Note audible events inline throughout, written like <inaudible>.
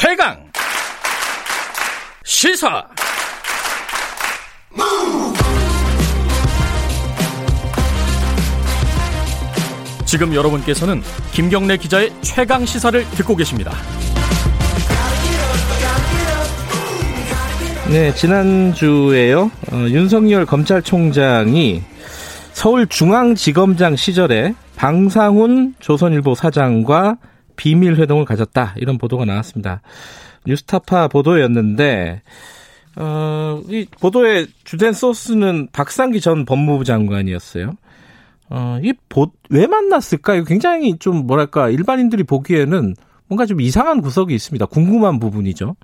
최강 시사 지금 여러분께서는 김경래 기자의 최강 시사를 듣고 계십니다. 네, 지난주에요. 어, 윤석열 검찰총장이 서울중앙지검장 시절에 방상훈 조선일보 사장과 비밀 회동을 가졌다. 이런 보도가 나왔습니다. 뉴스타파 보도였는데 어, 이 보도의 주된 소스는 박상기 전 법무부 장관이었어요. 어, 이왜 만났을까? 이거 굉장히 좀 뭐랄까 일반인들이 보기에는 뭔가 좀 이상한 구석이 있습니다. 궁금한 부분이죠.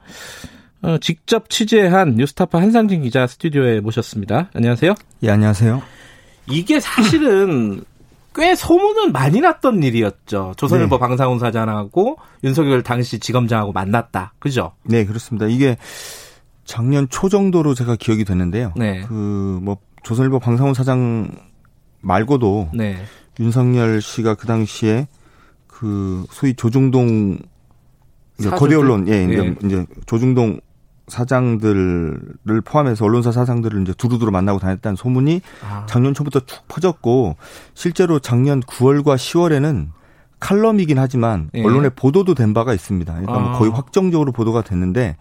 어, 직접 취재한 뉴스타파 한상진 기자 스튜디오에 모셨습니다. 안녕하세요. 예, 안녕하세요. 이게 사실은 꽤 소문은 많이 났던 일이었죠. 조선일보 네. 방상훈 사장하고 윤석열 당시 지검장하고 만났다. 그죠? 네, 그렇습니다. 이게 작년 초 정도로 제가 기억이 되는데요. 네. 그뭐 조선일보 방상훈 사장 말고도 네. 윤석열 씨가 그 당시에 그 소위 조중동 거대 언론 예, 네. 이제 조중동 사장들을 포함해서 언론사 사장들을 이제 두루두루 만나고 다녔다는 소문이 아. 작년 초부터 쭉 퍼졌고 실제로 작년 9월과 10월에는 칼럼이긴 하지만 예. 언론에 보도도 된 바가 있습니다. 그러니까 뭐 아. 거의 확정적으로 보도가 됐는데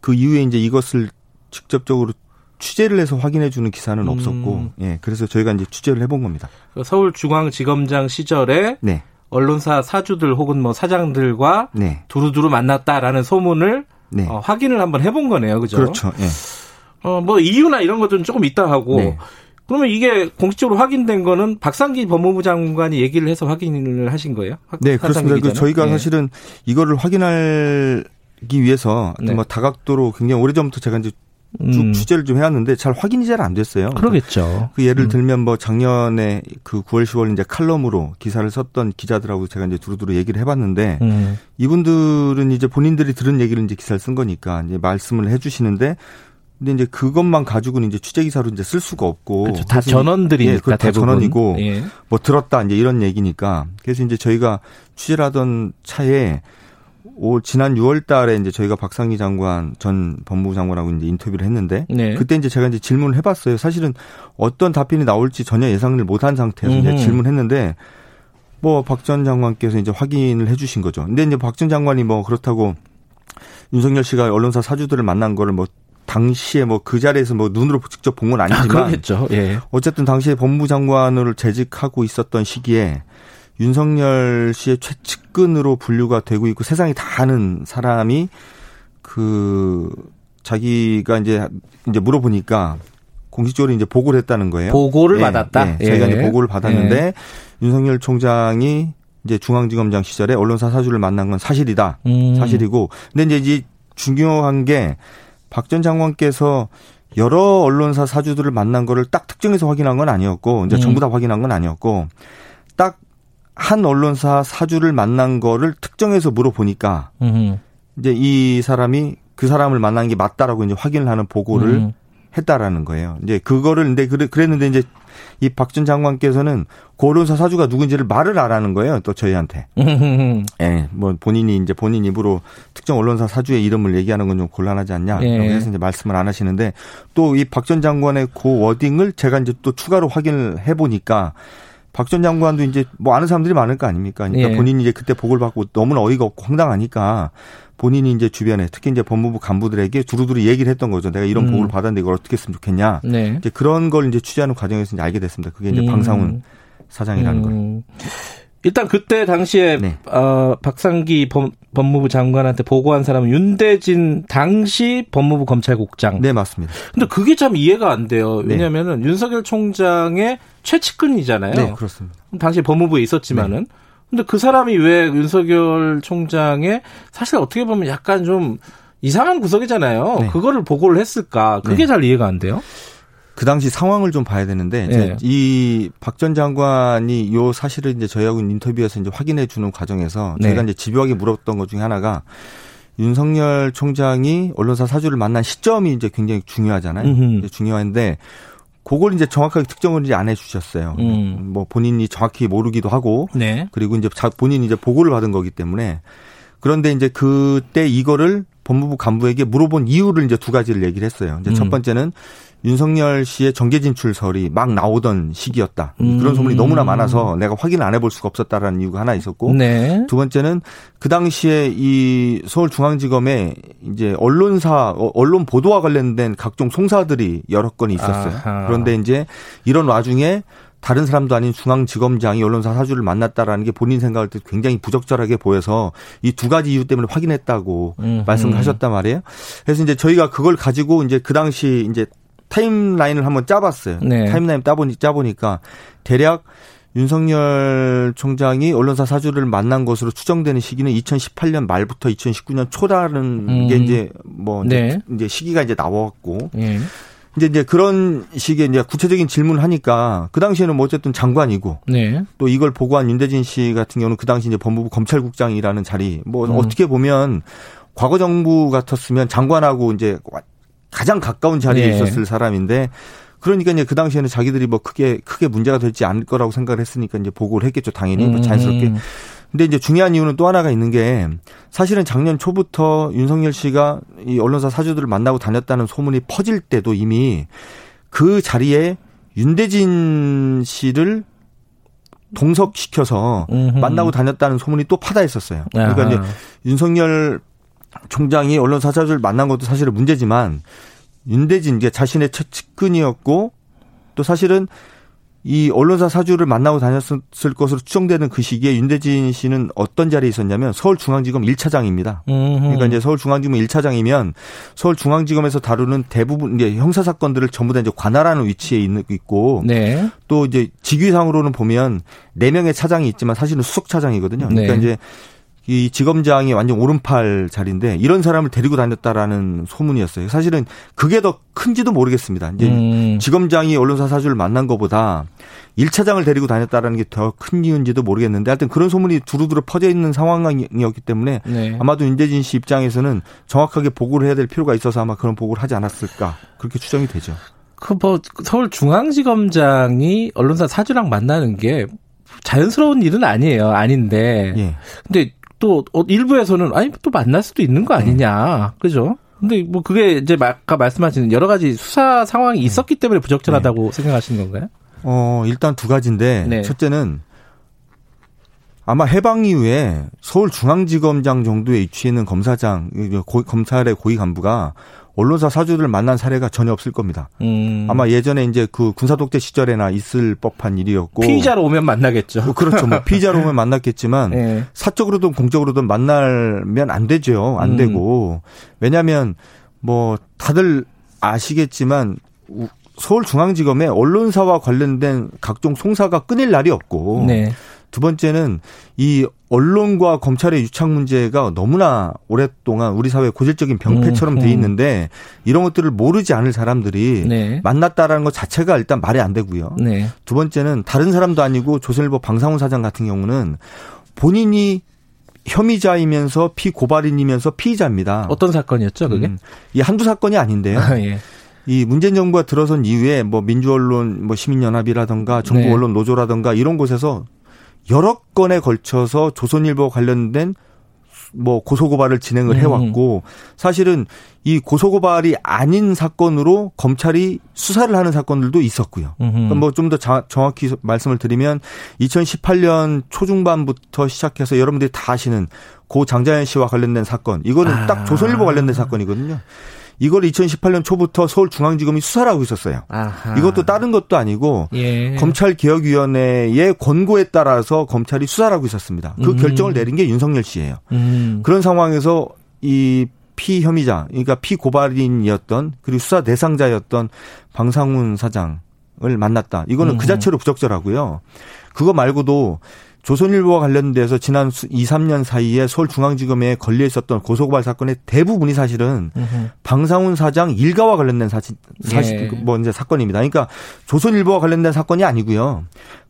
그 이후에 이제 이것을 직접적으로 취재를 해서 확인해 주는 기사는 음. 없었고, 예, 그래서 저희가 이제 취재를 해본 겁니다. 그 서울중앙지검장 시절에 네. 언론사 사주들 혹은 뭐 사장들과 네. 두루두루 만났다라는 소문을 네. 어, 확인을 한번 해본 거네요, 그죠? 그렇죠. 예. 어, 뭐 이유나 이런 것들은 조금 있다 하고. 네. 그러면 이게 공식적으로 확인된 거는 박상기 법무부 장관이 얘기를 해서 확인을 하신 거예요? 네, 그렇습니다. 그 저희가 네. 사실은 이거를 확인하기 위해서 네. 뭐 다각도로 굉장히 오래전부터 제가 이제 쭉 음. 취재를 좀 해왔는데 잘 확인이 잘 안 됐어요. 그러겠죠. 그 예를 음. 들면 뭐 작년에 그 9월 10월 이제 칼럼으로 기사를 썼던 기자들하고 제가 이제 두루두루 얘기를 해봤는데 음. 이분들은 이제 본인들이 들은 얘기를 이제 기사를 쓴 거니까 이제 말씀을 해주시는데 근데 이제 그것만 가지고는 이제 취재 기사로 이제 쓸 수가 없고 그렇죠. 다 전원들이니까 예, 다 전원이고 예. 뭐 들었다 이제 이런 얘기니까 그래서 이제 저희가 취재를 하던 차에 올 지난 6월 달에 이제 저희가 박상기 장관 전 법무부 장관하고 이제 인터뷰를 했는데 네. 그때 이제 제가 이제 질문을 해 봤어요. 사실은 어떤 답변이 나올지 전혀 예상을 못한 상태에서 이제 질문했는데 뭐 박 전 장관께서 이제 확인을 해 주신 거죠. 근데 이제 박 전 장관이 뭐 그렇다고 윤석열 씨가 언론사 사주들을 만난 거를 뭐 당시에 뭐 그 자리에서 뭐 눈으로 직접 본 건 아니지만 아, 예. 어쨌든 당시에 법무부 장관을 재직하고 있었던 시기에 윤석열 씨의 최측근으로 분류가 되고 있고 세상이 다 아는 사람이 그 자기가 이제 이제 물어보니까 공식적으로 이제 보고를 했다는 거예요. 보고를 예, 받았다. 예, 저희가 예. 이제 보고를 받았는데 예. 윤석열 총장이 이제 중앙지검장 시절에 언론사 사주를 만난 건 사실이다. 음. 사실이고. 근데 이제 이 중요한 게 박 전 장관께서 여러 언론사 사주들을 만난 거를 딱 특정해서 확인한 건 아니었고 이제 음. 전부 다 확인한 건 아니었고 딱 한 언론사 사주를 만난 거를 특정해서 물어보니까 음흠. 이제 이 사람이 그 사람을 만난 게 맞다라고 이제 확인을 하는 보고를 음. 했다라는 거예요. 이제 그거를 근데 그랬는데 이제 이 박 전 장관께서는 그 언론사 사주가 누군지를 말을 안 하는 거예요. 또 저희한테. 예, 네, 뭐 본인이 이제 본인 입으로 특정 언론사 사주의 이름을 얘기하는 건 좀 곤란하지 않냐. 예. 그래서 이제 말씀을 안 하시는데 또 이 박 전 장관의 그 워딩을 제가 이제 또 추가로 확인을 해 보니까 박 전 장관도 이제 뭐 아는 사람들이 많을 거 아닙니까? 그러니까 예. 본인이 이제 그때 보고를 받고 너무나 어이가 없고 황당하니까 본인이 이제 주변에 특히 이제 법무부 간부들에게 두루두루 얘기를 했던 거죠. 내가 이런 음. 보고를 받았는데 이걸 어떻게 했으면 좋겠냐. 네. 이제 그런 걸 이제 취재하는 과정에서 이제 알게 됐습니다. 그게 이제 음. 방상훈 사장이라는 음. 걸. 일단 그때 당시에 네. 어, 박상기 법, 법무부 장관한테 보고한 사람은 윤대진 당시 법무부 검찰국장. 네, 맞습니다. 근데 그게 참 이해가 안 돼요. 네. 왜냐면은 네. 윤석열 총장의 최측근이잖아요. 네, 그렇습니다. 당시 법무부에 있었지만은. 네. 근데 그 사람이 왜 윤석열 총장의 사실 어떻게 보면 약간 좀 이상한 구석이잖아요. 네. 그거를 보고를 했을까? 그게 네. 잘 이해가 안 돼요. 그 당시 상황을 좀 봐야 되는데 네. 이박 전 장관이 요 사실을 이제 저희하고 인터뷰에서 이제 확인해 주는 과정에서 네. 저희가 이제 집요하게 물었던 것 중에 하나가 윤석열 총장이 언론사 사주를 만난 시점이 이제 굉장히 중요하잖아요. 중요한데 그걸 이제 정확하게 특정을 이제 안 해주셨어요. 음. 뭐 본인이 정확히 모르기도 하고, 네. 그리고 이제 본인이 이제 보고를 받은 거기 때문에 그런데 이제 그때 이거를 법무부 간부에게 물어본 이유를 이제 두 가지를 얘기를 했어요. 이제 음. 첫 번째는 윤석열 씨의 정계 진출설이 막 나오던 시기였다. 음. 그런 소문이 너무나 많아서 내가 확인을 안 해볼 수가 없었다라는 이유가 하나 있었고 네. 두 번째는 그 당시에 이 서울중앙지검에 이제 언론사 어, 언론 보도와 관련된 각종 송사들이 여러 건이 있었어요. 아하. 그런데 이제 이런 와중에 다른 사람도 아닌 중앙지검장이 언론사 사주를 만났다라는 게 본인 생각할 때 굉장히 부적절하게 보여서 이 두 가지 이유 때문에 확인했다고 음, 말씀을 음. 하셨단 말이에요. 그래서 이제 저희가 그걸 가지고 이제 그 당시 이제 타임라인을 한번 짜봤어요. 네. 타임라인 짜보니 짜보니까 대략 윤석열 총장이 언론사 사주를 만난 것으로 추정되는 시기는 2018년 말부터 2019년 초라는 음. 게 이제 뭐 네. 이제 시기가 이제 나왔고 네. 이제 이제 그런 식의 이제 구체적인 질문을 하니까 그 당시에는 뭐 어쨌든 장관이고 네. 또 이걸 보고한 윤대진 씨 같은 경우는 그 당시 이제 법무부 검찰국장이라는 자리 뭐 음. 어떻게 보면 과거 정부 같았으면 장관하고 이제 가장 가까운 자리에 네. 있었을 사람인데 그러니까 이제 그 당시에는 자기들이 뭐 크게 크게 문제가 되지 않을 거라고 생각을 했으니까 이제 보고를 했겠죠 당연히 뭐 음. 자연스럽게. 근데 이제 중요한 이유는 또 하나가 있는 게 사실은 작년 초부터 윤석열 씨가 이 언론사 사주들을 만나고 다녔다는 소문이 퍼질 때도 이미 그 자리에 윤대진 씨를 동석시켜서 음흠. 만나고 다녔다는 소문이 또 파다했었어요. 그러니까 이제 윤석열 총장이 언론사 사주를 만난 것도 사실은 문제지만 윤대진 게 자신의 첫 측근이었고 또 사실은 이 언론사 사주를 만나고 다녔을 것으로 추정되는 그 시기에 윤대진 씨는 어떤 자리에 있었냐면 서울중앙지검 1차장입니다. 그러니까 이제 서울중앙지검 1차장이면 서울중앙지검에서 다루는 대부분 이제 형사 사건들을 전부 다 이제 관할하는 위치에 있고 네. 또 이제 직위상으로는 보면 4 명의 차장이 있지만 사실은 수석 차장이거든요. 그러니까 네. 이제 이 지검장이 완전 오른팔 자리인데 이런 사람을 데리고 다녔다라는 소문이었어요. 사실은 그게 더 큰지도 모르겠습니다. 이제 음. 지검장이 언론사 사주를 만난 것보다 1차장을 데리고 다녔다라는 게 더 큰 이유인지도 모르겠는데 하여튼 그런 소문이 두루두루 퍼져 있는 상황이었기 때문에 네. 아마도 윤대진 씨 입장에서는 정확하게 보고를 해야 될 필요가 있어서 아마 그런 보고를 하지 않았을까 그렇게 추정이 되죠. 그 뭐 서울중앙지검장이 언론사 사주랑 만나는 게 자연스러운 일은 아니에요. 아닌데. 예. 근데 또 어, 일부에서는 아니 또 만날 수도 있는 거 아니냐, 그죠? 근데 뭐 그게 이제 아까 말씀하신 여러 가지 수사 상황이 네. 있었기 때문에 부적절하다고 네. 생각하시는 건가요? 어 일단 두 가지인데 네. 첫째는 아마 해방 이후에 서울중앙지검장 정도에 위치해 있는 검사장 검찰의 고위 간부가 언론사 사주를 만난 사례가 전혀 없을 겁니다. 음. 아마 예전에 이제 그 군사독재 시절에나 있을 법한 일이었고 피의자로 오면 만나겠죠. 뭐 그렇죠. 뭐 <laughs> 피의자로 오면 만났겠지만 네. 사적으로든 공적으로든 만나면 안 되죠. 안 음. 되고 왜냐하면 뭐 다들 아시겠지만 서울중앙지검에 언론사와 관련된 각종 송사가 끊일 날이 없고 네. 두 번째는 이 언론과 검찰의 유착 문제가 너무나 오랫동안 우리 사회 고질적인 병폐처럼 돼 음, 음. 있는데 이런 것들을 모르지 않을 사람들이 네. 만났다라는 것 자체가 일단 말이 안 되고요. 네. 두 번째는 다른 사람도 아니고 조선일보 방상훈 사장 같은 경우는 본인이 혐의자이면서 피고발인이면서 피의자입니다. 어떤 사건이었죠, 그게? 음, 이 한두 사건이 아닌데요. 아, 예. 이 문재인 정부가 들어선 이후에 뭐 민주언론 뭐 시민연합이라든가 정부 네. 언론 노조라든가 이런 곳에서 여러 건에 걸쳐서 조선일보 관련된 뭐 고소고발을 진행을 음. 해왔고 사실은 이 고소고발이 아닌 사건으로 검찰이 수사를 하는 사건들도 있었고요. 그러니까 뭐좀 더 정확히 말씀을 드리면 2018년 초중반부터 시작해서 여러분들이 다 아시는 고 장자연 씨와 관련된 사건 이거는 아. 딱 조선일보 관련된 사건이거든요. 이걸 2018년 초부터 서울중앙지검이 수사를 하고 있었어요. 아하. 이것도 다른 것도 아니고 예. 검찰개혁위원회의 권고에 따라서 검찰이 수사를 하고 있었습니다. 그 음. 결정을 내린 게 윤석열 씨예요. 음. 그런 상황에서 이 피혐의자, 그러니까 피고발인이었던 그리고 수사 대상자였던 방상훈 사장을 만났다. 이거는 그 음. 그 자체로 부적절하고요. 그거 말고도 조선일보와 관련돼서 지난 2, 3년 사이에 서울중앙지검에 걸려 있었던 고소고발 사건의 대부분이 사실은 으흠. 방상훈 사장 일가와 관련된 사실, 사실 예. 뭐 이제 사건입니다. 그러니까 조선일보와 관련된 사건이 아니고요.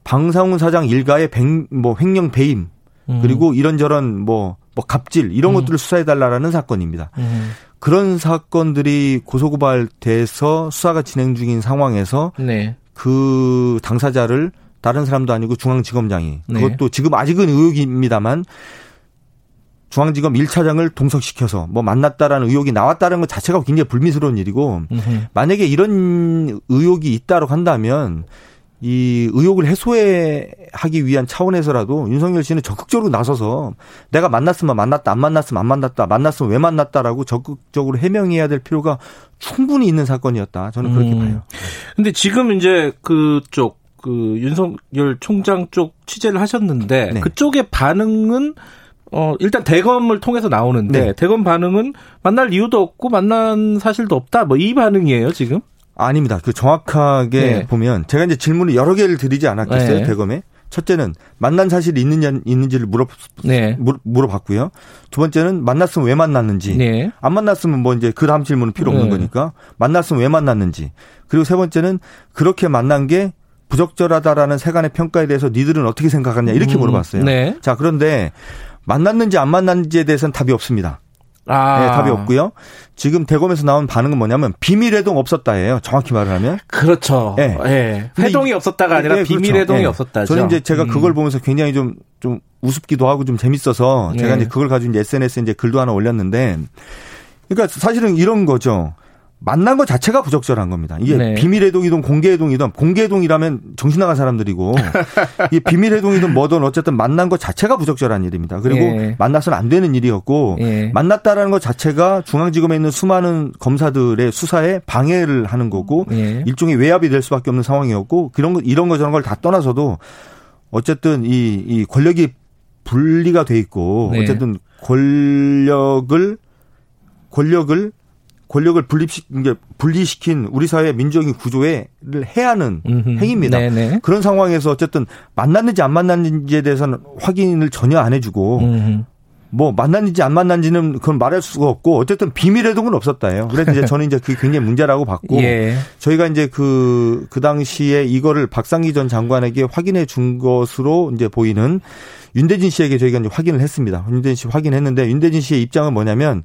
방상훈 사장 일가의 백, 뭐 횡령 배임 음. 그리고 이런저런 뭐, 뭐 갑질 이런 음. 것들을 수사해 달라는 사건입니다. 음. 그런 사건들이 고소고발돼서 수사가 진행 중인 상황에서 네. 그 당사자를 다른 사람도 아니고 중앙지검장이 네. 그것도 지금 아직은 의혹입니다만 중앙지검 1차장을 동석시켜서 뭐 만났다라는 의혹이 나왔다는 것 자체가 굉장히 불미스러운 일이고 만약에 이런 의혹이 있다고 한다면 이 의혹을 해소하기 위한 차원에서라도 윤석열 씨는 적극적으로 나서서 내가 만났으면 만났다, 안 만났으면 안 만났다, 만났으면 왜 만났다라고 적극적으로 해명해야 될 필요가 충분히 있는 사건이었다. 저는 그렇게 음. 봐요. 근데 지금 이제 그쪽 그 윤석열 총장 쪽 취재를 하셨는데 네. 그쪽의 반응은 어 일단 대검을 통해서 나오는데 네. 대검 반응은 만날 이유도 없고 만난 사실도 없다. 뭐 이 반응이에요 지금? 아닙니다. 그 정확하게 네. 보면 제가 이제 질문을 여러 개를 드리지 않았겠어요 네. 대검에. 첫째는 만난 사실이 있느냐 있는지를 물어 네. 물어봤고요. 두 번째는 만났으면 왜 만났는지. 네. 안 만났으면 뭐 이제 그 다음 질문은 필요 없는 네. 거니까 만났으면 왜 만났는지. 그리고 세 번째는 그렇게 만난 게 부적절하다라는 세간의 평가에 대해서 니들은 어떻게 생각하냐 이렇게 음. 물어봤어요. 네. 자 그런데 만났는지 안 만났는지에 대해서는 답이 없습니다. 아. 네, 답이 없고요. 지금 대검에서 나온 반응은 뭐냐면 비밀 회동 없었다예요. 정확히 말을 하면. 그렇죠. 네. 네. 회동이 없었다가 아니라 네, 비밀 그렇죠. 회동이 네. 없었다죠. 저는 이제 제가 음. 그걸 보면서 굉장히 좀좀 우습기도 하고 좀 재밌어서 제가 이제 그걸 가지고 이제 SNS에 이제 글도 하나 올렸는데 그러니까 사실은 이런 거죠. 만난 것 자체가 부적절한 겁니다. 이게 네. 비밀해동이든 공개해동이든 공개해동이라면 정신 나간 사람들이고 <laughs> 이 비밀해동이든 뭐든 어쨌든 만난 것 자체가 부적절한 일입니다. 그리고 네. 만나서는 안 되는 일이었고 네. 만났다라는 것 자체가 중앙지검에 있는 수많은 검사들의 수사에 방해를 하는 거고 일종의 외압이 될 수밖에 없는 상황이었고 그런 거 이런 거 저런 걸 다 떠나서도 어쨌든 이, 이 권력이 분리가 돼 있고 네. 어쨌든 권력을 권력을 권력을 분립시, 분리시킨 우리 사회 민주적인 구조를 해하는 음흠. 행위입니다. 네네. 그런 상황에서 어쨌든 만났는지 안 만났는지에 대해서는 확인을 전혀 안 해주고 음흠. 뭐 만났는지 안 만났는지는 그건 말할 수가 없고 어쨌든 비밀 회동은 없었다예요. 그래서 이제 저는 이제 그게 굉장히 문제라고 봤고 <laughs> 예. 저희가 이제 그그 그 당시에 이거를 박상기 전 장관에게 확인해 준 것으로 이제 보이는 윤대진 씨에게 저희가 이제 확인을 했습니다. 윤대진 씨 확인했는데 윤대진 씨의 입장은 뭐냐면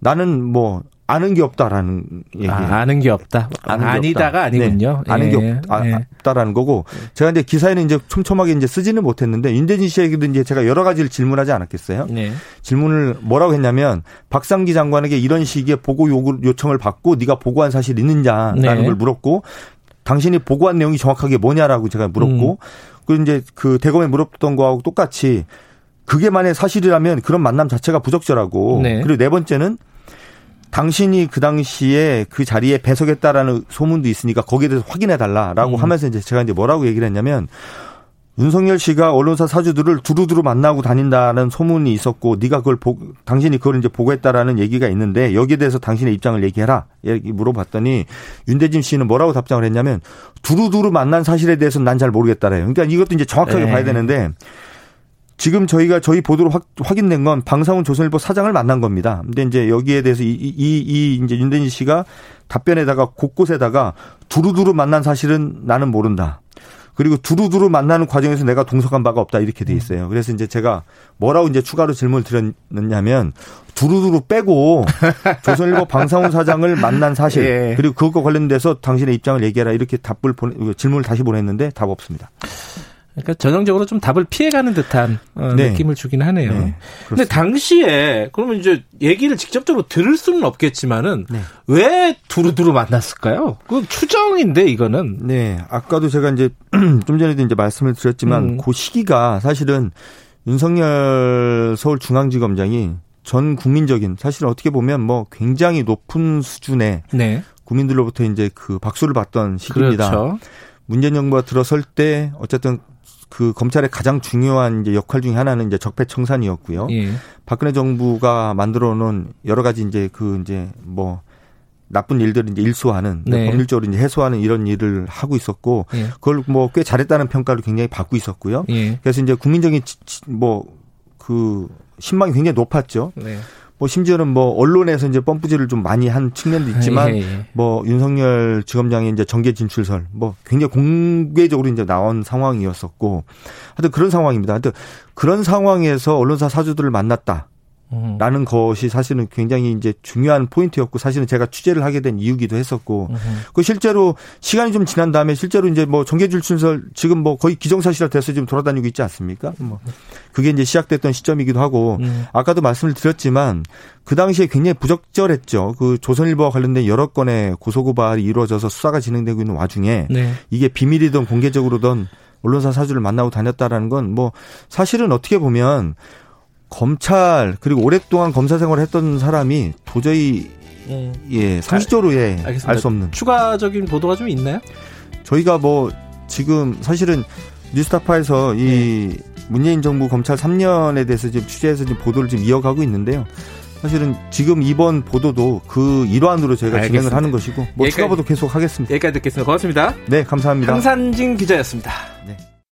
나는 뭐 아는 게 없다라는 얘기. 아, 는게 없다. 아는 게 아니다가 없다. 아니군요. 네. 아는 예. 게 없, 아, 예. 없다라는 거고 제가 이제 기사에는 이제 촘촘하게 이제 쓰지는 못했는데 윤대진 씨에게도 이제 제가 여러 가지를 질문하지 않았겠어요. 네. 질문을 뭐라고 했냐면 박상기 장관에게 이런 식의 보고 요청을 받고 네가 보고한 사실 있느냐라는 네. 걸 물었고 당신이 보고한 내용이 정확하게 뭐냐라고 제가 물었고 음. 그리고 이제 그 대검에 물었던 거하고 똑같이 그게 만약 사실이라면 그런 만남 자체가 부적절하고 네. 그리고 네 번째는 당신이 그 당시에 그 자리에 배석했다라는 소문도 있으니까 거기에 대해서 확인해 달라라고 음. 하면서 이제 제가 이제 뭐라고 얘기를 했냐면 윤석열 씨가 언론사 사주들을 두루두루 만나고 다닌다는 소문이 있었고 네가 그걸 보, 당신이 그걸 이제 보고했다라는 얘기가 있는데 여기에 대해서 당신의 입장을 얘기해라. 얘기 물어봤더니 윤대진 씨는 뭐라고 답장을 했냐면 두루두루 만난 사실에 대해서는 난 잘 모르겠다래요. 그러니까 이것도 이제 정확하게 네. 봐야 되는데 지금 저희가 저희 보도로 확, 확인된 건 방상훈 조선일보 사장을 만난 겁니다. 근데 이제 여기에 대해서 이, 이, 이 이제 윤대진 씨가 답변에다가 곳곳에다가 두루두루 만난 사실은 나는 모른다. 그리고 두루두루 만나는 과정에서 내가 동석한 바가 없다 이렇게 돼 있어요. 그래서 이제 제가 뭐라고 이제 추가로 질문을 드렸냐면 두루두루 빼고 <laughs> 조선일보 방상훈 사장을 만난 사실 예. 그리고 그것과 관련돼서 당신의 입장을 얘기해라 이렇게 답을 보내 질문을 다시 보냈는데 답 없습니다. 그러니까 전형적으로 좀 답을 피해가는 듯한 어, 네. 느낌을 주긴 하네요. 네, 근데 당시에 그러면 이제 얘기를 직접적으로 들을 수는 없겠지만은 네. 왜 두루두루 만났을까요? 그 추정인데 이거는. 네, 아까도 제가 이제 <clears throat> 좀 전에도 이제 말씀을 드렸지만 음. 그 시기가 사실은 윤석열 서울중앙지검장이 전 국민적인 사실 어떻게 보면 뭐 굉장히 높은 수준의 네. 국민들로부터 이제 그 박수를 받던 시기입니다. 그렇죠. 문재인 정부가 들어설 때 어쨌든 그 검찰의 가장 중요한 이제 역할 중에 하나는 이제 적폐청산이었고요. 예. 박근혜 정부가 만들어 놓은 여러 가지 이제 그 이제 뭐 나쁜 일들을 이제 일소하는 네. 법률적으로 이제 해소하는 이런 일을 하고 있었고 예. 그걸 뭐 꽤 잘했다는 평가를 굉장히 받고 있었고요. 예. 그래서 이제 국민적인 뭐 그 신망이 굉장히 높았죠. 네. 뭐 심지어는 뭐 언론에서 이제 펌프질을 좀 많이 한 측면도 있지만 예, 예. 뭐 윤석열 지검장의 이제 정계 진출설 뭐 굉장히 공개적으로 이제 나온 상황이었었고 하여튼 그런 상황입니다. 하여튼 그런 상황에서 언론사 사주들을 만났다. 라는 것이 사실은 굉장히 이제 중요한 포인트였고 사실은 제가 취재를 하게 된 이유기도 했었고 그 실제로 시간이 좀 지난 다음에 실제로 이제 뭐 정계줄 순설 지금 뭐 거의 기정사실화 돼서 지금 돌아다니고 있지 않습니까? 뭐 그게 이제 시작됐던 시점이기도 하고 음. 아까도 말씀을 드렸지만 그 당시에 굉장히 부적절했죠. 그 조선일보와 관련된 여러 건의 고소고발이 이루어져서 수사가 진행되고 있는 와중에 네. 이게 비밀이든 공개적으로든 언론사 사주를 만나고 다녔다라는 건 뭐 사실은 어떻게 보면 검찰 그리고 오랫동안 검사 생활을 했던 사람이 도저히 음. 예 상식적으로 예 알 수 없는 추가적인 보도가 좀 있나요? 저희가 뭐 지금 사실은 뉴스타파에서 이 네. 문재인 정부 검찰 3년에 대해서 지금 취재해서 지금 보도를 지금 이어가고 있는데요. 사실은 지금 이번 보도도 그 일환으로 저희가 알겠습니다. 진행을 하는 것이고 뭐 추가 보도 계속 하겠습니다. 여기까지 듣겠습니다. 고맙습니다. 네, 감사합니다. 황산진 기자였습니다. 네.